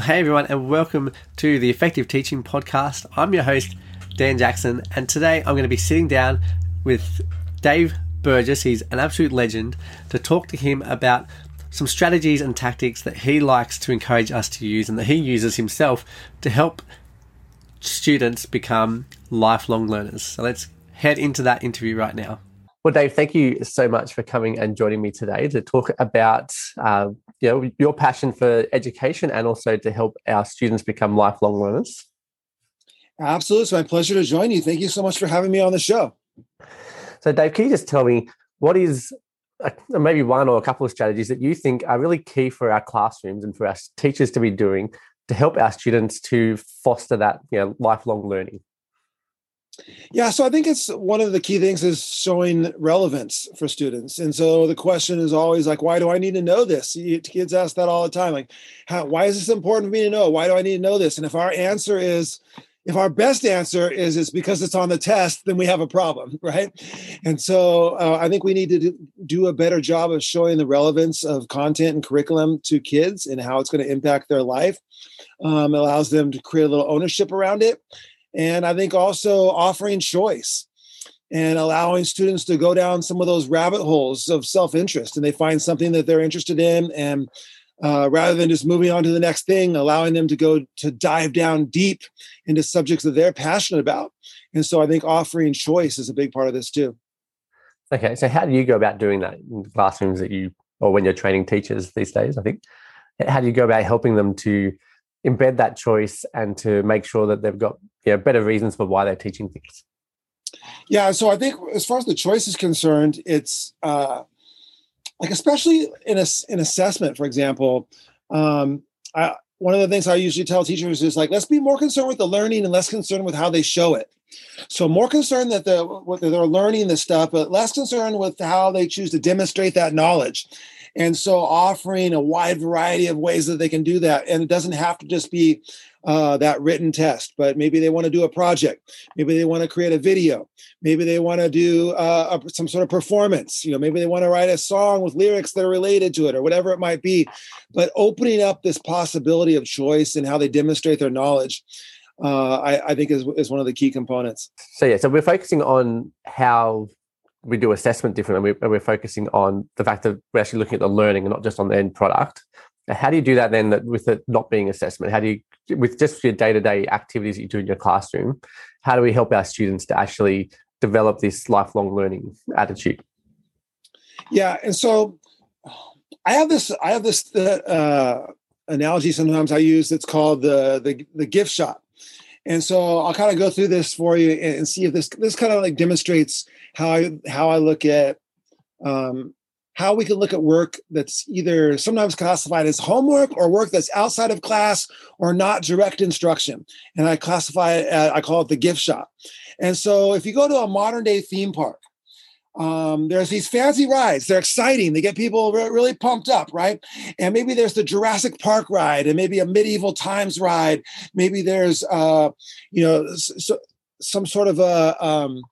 Hey everyone, and welcome to the Effective Teaching Podcast. I'm your host, Dan Jackson, and today I'm going to be sitting down with Dave Burgess. He's an absolute legend to talk to him about some strategies and tactics that he likes to encourage us to use and that he uses himself to help students become lifelong learners. So let's head into that interview right now. Well, Dave, thank you so much for coming and joining me today to talk about uh, you know, your passion for education and also to help our students become lifelong learners. Absolutely. It's my pleasure to join you. Thank you so much for having me on the show. So, Dave, can you just tell me what is maybe one or a couple of strategies that you think are really key for our classrooms and for our teachers to be doing to help our students to foster that you know, lifelong learning? Yeah, so I think it's one of the key things is showing relevance for students. And so the question is always like, why do I need to know this? Kids ask that all the time. Like, how, why is this important for me to know? Why do I need to know this? And if our answer is, if our best answer is it's because it's on the test, then we have a problem, right? And so uh, I think we need to do a better job of showing the relevance of content and curriculum to kids and how it's going to impact their life. Um, allows them to create a little ownership around it and I think also offering choice and allowing students to go down some of those rabbit holes of self interest and they find something that they're interested in. And uh, rather than just moving on to the next thing, allowing them to go to dive down deep into subjects that they're passionate about. And so I think offering choice is a big part of this too. Okay. So, how do you go about doing that in classrooms that you, or when you're training teachers these days? I think, how do you go about helping them to embed that choice and to make sure that they've got you know, better reasons for why they're teaching things. Yeah, so I think as far as the choice is concerned, it's uh, like especially in a, in assessment, for example. Um, I, one of the things I usually tell teachers is like, let's be more concerned with the learning and less concerned with how they show it. So more concerned that they're, they're learning this stuff, but less concerned with how they choose to demonstrate that knowledge. And so offering a wide variety of ways that they can do that. And it doesn't have to just be uh, that written test, but maybe they want to do a project. Maybe they want to create a video. Maybe they want to do uh, a, some sort of performance. You know, maybe they want to write a song with lyrics that are related to it or whatever it might be. But opening up this possibility of choice and how they demonstrate their knowledge. Uh, I, I think is, is one of the key components. So yeah, so we're focusing on how we do assessment differently and, we, are focusing on the fact that we're actually looking at the learning and not just on the end product. How do you do that then that with it not being assessment? How do you with just your day-to-day activities that you do in your classroom how do we help our students to actually develop this lifelong learning attitude? Yeah and so i have this i have this uh, analogy sometimes i use that's called the the, the gift shop and so I'll kind of go through this for you and see if this this kind of like demonstrates how I how I look at um, how we can look at work that's either sometimes classified as homework or work that's outside of class or not direct instruction. And I classify it, I call it the gift shop. And so if you go to a modern day theme park, um, there's these fancy rides. They're exciting. They get people re- really pumped up, right? And maybe there's the Jurassic Park ride, and maybe a medieval times ride. Maybe there's, uh, you know, so, some sort of a um,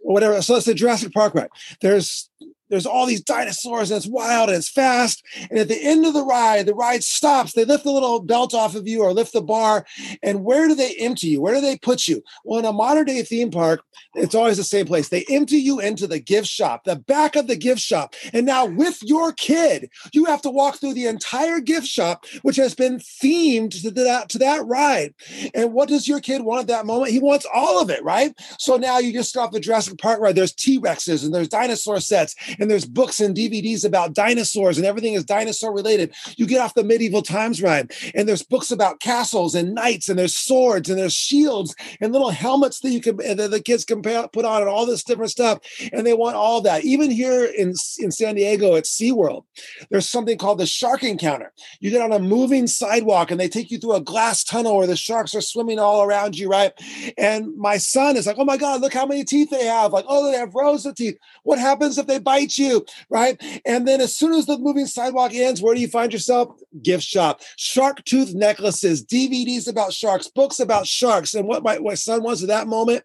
whatever. So it's the Jurassic Park ride. There's there's all these dinosaurs and it's wild and it's fast. And at the end of the ride, the ride stops. They lift the little belt off of you or lift the bar. And where do they empty you? Where do they put you? Well, in a modern day theme park, it's always the same place. They empty you into the gift shop, the back of the gift shop. And now with your kid, you have to walk through the entire gift shop, which has been themed to that, to that ride. And what does your kid want at that moment? He wants all of it, right? So now you just stop the Jurassic Park ride. There's T-Rexes and there's dinosaur sets and there's books and DVDs about dinosaurs and everything is dinosaur related. You get off the medieval times ride and there's books about castles and knights and there's swords and there's shields and little helmets that you can that the kids can put on and all this different stuff. And they want all that. Even here in, in San Diego at SeaWorld, there's something called the shark encounter. You get on a moving sidewalk and they take you through a glass tunnel where the sharks are swimming all around you, right? And my son is like, oh my God, look how many teeth they have. Like, oh, they have rows of teeth. What happens if they bite you, right? And then as soon as the moving sidewalk ends, where do you find yourself? Gift shop, shark tooth necklaces, DVDs about sharks, books about sharks. And what my, my son wants at that moment,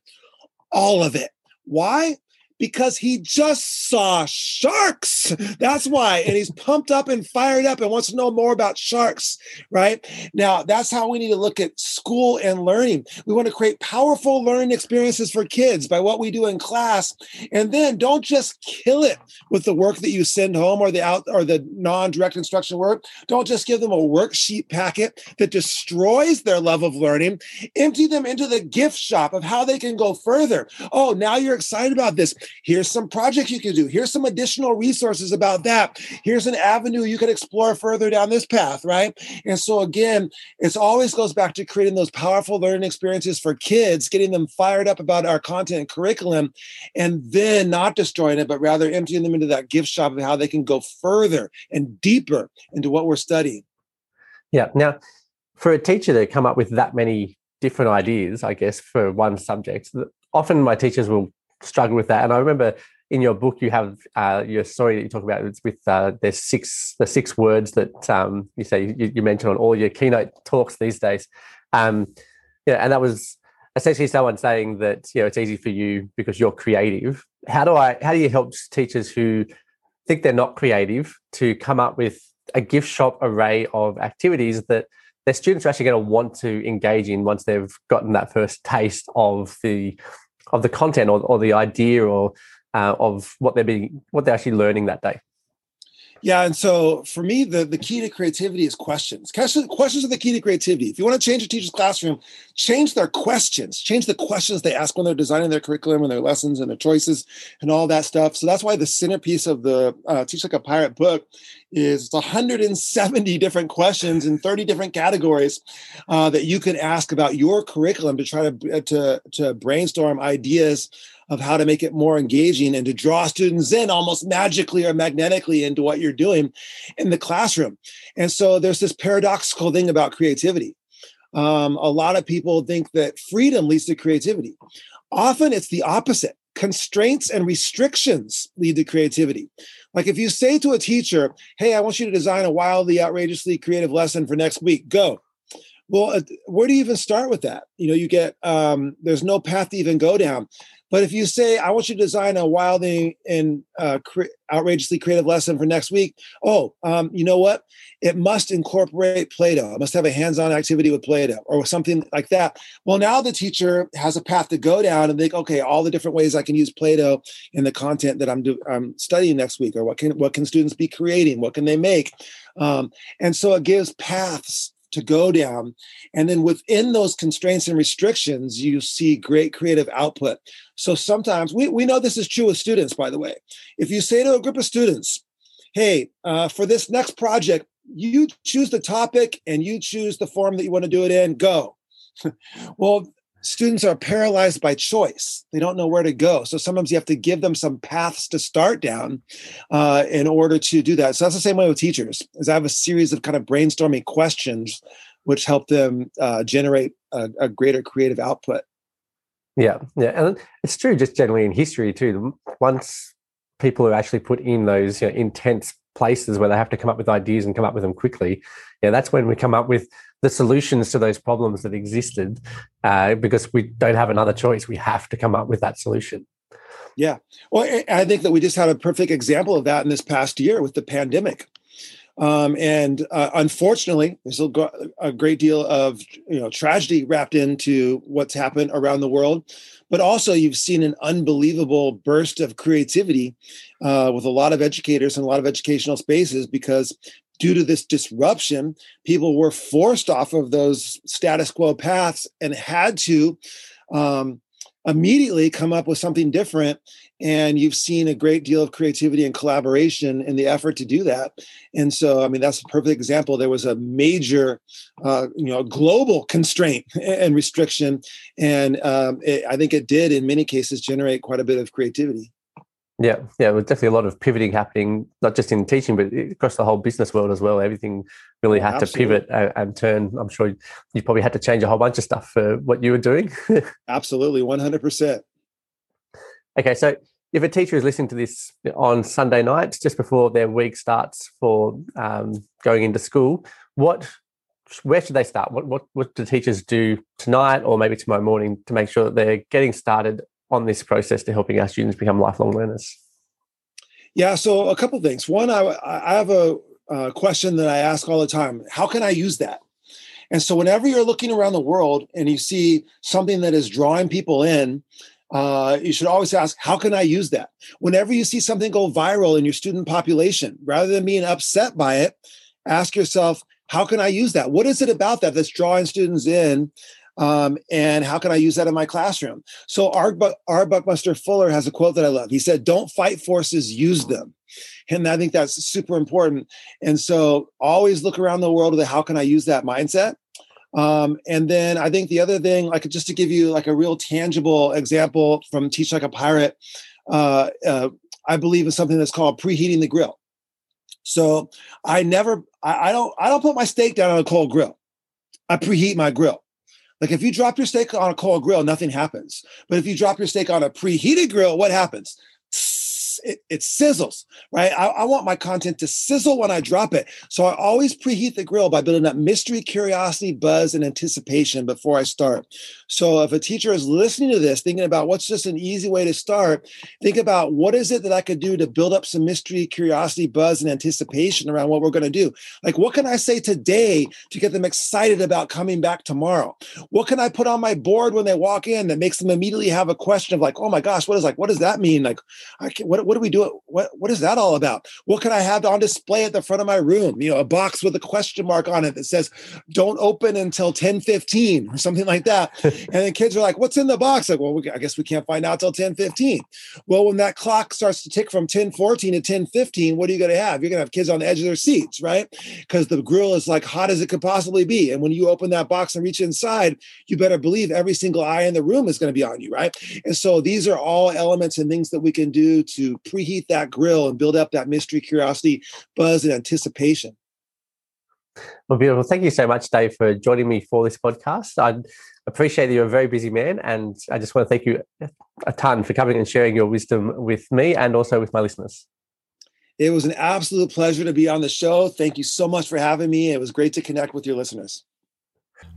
all of it. Why? Because he just saw sharks. That's why. And he's pumped up and fired up and wants to know more about sharks, right? Now, that's how we need to look at school and learning. We want to create powerful learning experiences for kids by what we do in class. And then don't just kill it with the work that you send home or the out or the non-direct instruction work. Don't just give them a worksheet packet that destroys their love of learning. Empty them into the gift shop of how they can go further. Oh, now you're excited about this. Here's some projects you can do. Here's some additional resources about that. Here's an avenue you can explore further down this path, right? And so again, it always goes back to creating those powerful learning experiences for kids, getting them fired up about our content and curriculum, and then not destroying it, but rather emptying them into that gift shop of how they can go further and deeper into what we're studying. Yeah. Now, for a teacher to come up with that many different ideas, I guess, for one subject, often my teachers will struggle with that. And I remember in your book you have uh, your story that you talk about. It's with uh, there's six the six words that um, you say you, you mention on all your keynote talks these days. Um, yeah, and that was essentially someone saying that you know it's easy for you because you're creative. How do I? How do you help teachers who think they're not creative to come up with a gift shop array of activities that their students are actually going to want to engage in once they've gotten that first taste of the of the content or, or the idea or uh, of what they're being what they're actually learning that day yeah, and so for me, the, the key to creativity is questions. questions. Are the key to creativity. If you want to change a teacher's classroom, change their questions. Change the questions they ask when they're designing their curriculum and their lessons and their choices and all that stuff. So that's why the centerpiece of the uh, Teach Like a Pirate book is 170 different questions in 30 different categories uh, that you can ask about your curriculum to try to to, to brainstorm ideas of how to make it more engaging and to draw students in almost magically or magnetically into what you're doing in the classroom. And so there's this paradoxical thing about creativity. Um, a lot of people think that freedom leads to creativity. Often it's the opposite. Constraints and restrictions lead to creativity. Like if you say to a teacher, Hey, I want you to design a wildly, outrageously creative lesson for next week, go. Well, uh, where do you even start with that? You know, you get, um, there's no path to even go down. But if you say, I want you to design a wilding and uh, cre- outrageously creative lesson for next week, oh, um, you know what? It must incorporate Play Doh. It must have a hands on activity with Play Doh or something like that. Well, now the teacher has a path to go down and think, okay, all the different ways I can use Play Doh in the content that I'm, do- I'm studying next week, or what can, what can students be creating? What can they make? Um, and so it gives paths to go down. And then within those constraints and restrictions, you see great creative output. So sometimes we, we know this is true with students, by the way. If you say to a group of students, hey, uh, for this next project, you choose the topic and you choose the form that you want to do it in, go. well, students are paralyzed by choice. They don't know where to go. So sometimes you have to give them some paths to start down uh, in order to do that. So that's the same way with teachers. Is I have a series of kind of brainstorming questions which help them uh, generate a, a greater creative output. Yeah, yeah, and it's true just generally in history too. Once people are actually put in those you know, intense places where they have to come up with ideas and come up with them quickly, yeah, that's when we come up with the solutions to those problems that existed uh, because we don't have another choice. We have to come up with that solution. Yeah. Well, I think that we just had a perfect example of that in this past year with the pandemic. Um, and uh, unfortunately, there's a, a, great deal of you know tragedy wrapped into what's happened around the world, but also you've seen an unbelievable burst of creativity uh, with a lot of educators and a lot of educational spaces because due to this disruption, people were forced off of those status quo paths and had to um, immediately come up with something different. And you've seen a great deal of creativity and collaboration in the effort to do that. And so, I mean, that's a perfect example. There was a major, uh, you know, global constraint and restriction, and um, it, I think it did, in many cases, generate quite a bit of creativity. Yeah, yeah, there's definitely a lot of pivoting happening, not just in teaching, but across the whole business world as well. Everything really had Absolutely. to pivot and, and, turn. I'm sure you probably had to change a whole bunch of stuff for what you were doing. Absolutely, 100%. Okay, so if a teacher is listening to this on Sunday night, just before their week starts for um, going into school, what where should they start? What, what what do teachers do tonight or maybe tomorrow morning to make sure that they're getting started on this process to helping our students become lifelong learners? Yeah, so a couple things. One, I, I have a, a question that I ask all the time How can I use that? And so, whenever you're looking around the world and you see something that is drawing people in, uh, you should always ask, how can I use that? Whenever you see something go viral in your student population, rather than being upset by it, ask yourself, how can I use that? What is it about that that's drawing students in? Um, and how can I use that in my classroom? So R. our Buckminster Fuller has a quote that I love. He said, "Don't fight forces, use them." And I think that's super important. And so always look around the world with a how can I use that mindset? Um, and then I think the other thing, like just to give you like a real tangible example from Teach Like a Pirate, uh, uh, I believe in something that's called preheating the grill. So I never, I, I don't, I don't put my steak down on a cold grill. I preheat my grill. Like if you drop your steak on a cold grill, nothing happens. But if you drop your steak on a preheated grill, what happens? It, it sizzles, right? I, I, want my content to sizzle when I drop it. So I always preheat the grill by building up mystery, curiosity, buzz, and anticipation before I start. So if a teacher is listening to this, thinking about what's just an easy way to start, think about what is it that I could do to build up some mystery, curiosity, buzz, and anticipation around what we're going to do. Like, what can I say today to get them excited about coming back tomorrow? What can I put on my board when they walk in that makes them immediately have a question of like, oh my gosh, what is like, what does that mean? Like, I can, what, what do we do? What, what is that all about? What can I have on display at the front of my room? You know, a box with a question mark on it that says, don't open until 10 15 or something like that. and the kids are like, what's in the box? Like, well, we, I guess we can't find out till 10 15. Well, when that clock starts to tick from 10 14 to 10 15, what are you going to have? You're going to have kids on the edge of their seats, right? Because the grill is like hot as it could possibly be. And when you open that box and reach inside, you better believe every single eye in the room is going to be on you, right? And so these are all elements and things that we can do to preheat that grill and build up that mystery, curiosity, buzz, and anticipation. Well, beautiful. Thank you so much, Dave, for joining me for this podcast. I appreciate that you're a very busy man, and I just want to thank you a ton for coming and sharing your wisdom with me and also with my listeners. It was an absolute pleasure to be on the show. Thank you so much for having me. It was great to connect with your listeners.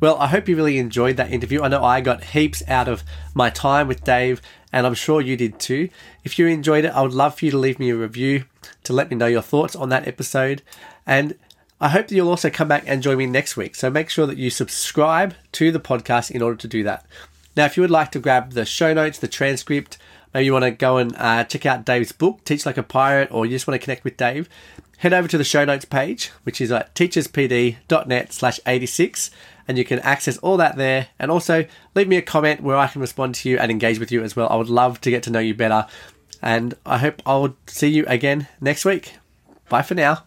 Well, I hope you really enjoyed that interview. I know I got heaps out of my time with Dave, and I'm sure you did too. If you enjoyed it, I would love for you to leave me a review to let me know your thoughts on that episode. And I hope that you'll also come back and join me next week. So make sure that you subscribe to the podcast in order to do that. Now, if you would like to grab the show notes, the transcript, maybe you want to go and uh, check out Dave's book, Teach Like a Pirate, or you just want to connect with Dave, head over to the show notes page, which is at teacherspd.net slash 86, and you can access all that there. And also leave me a comment where I can respond to you and engage with you as well. I would love to get to know you better. And I hope I'll see you again next week. Bye for now.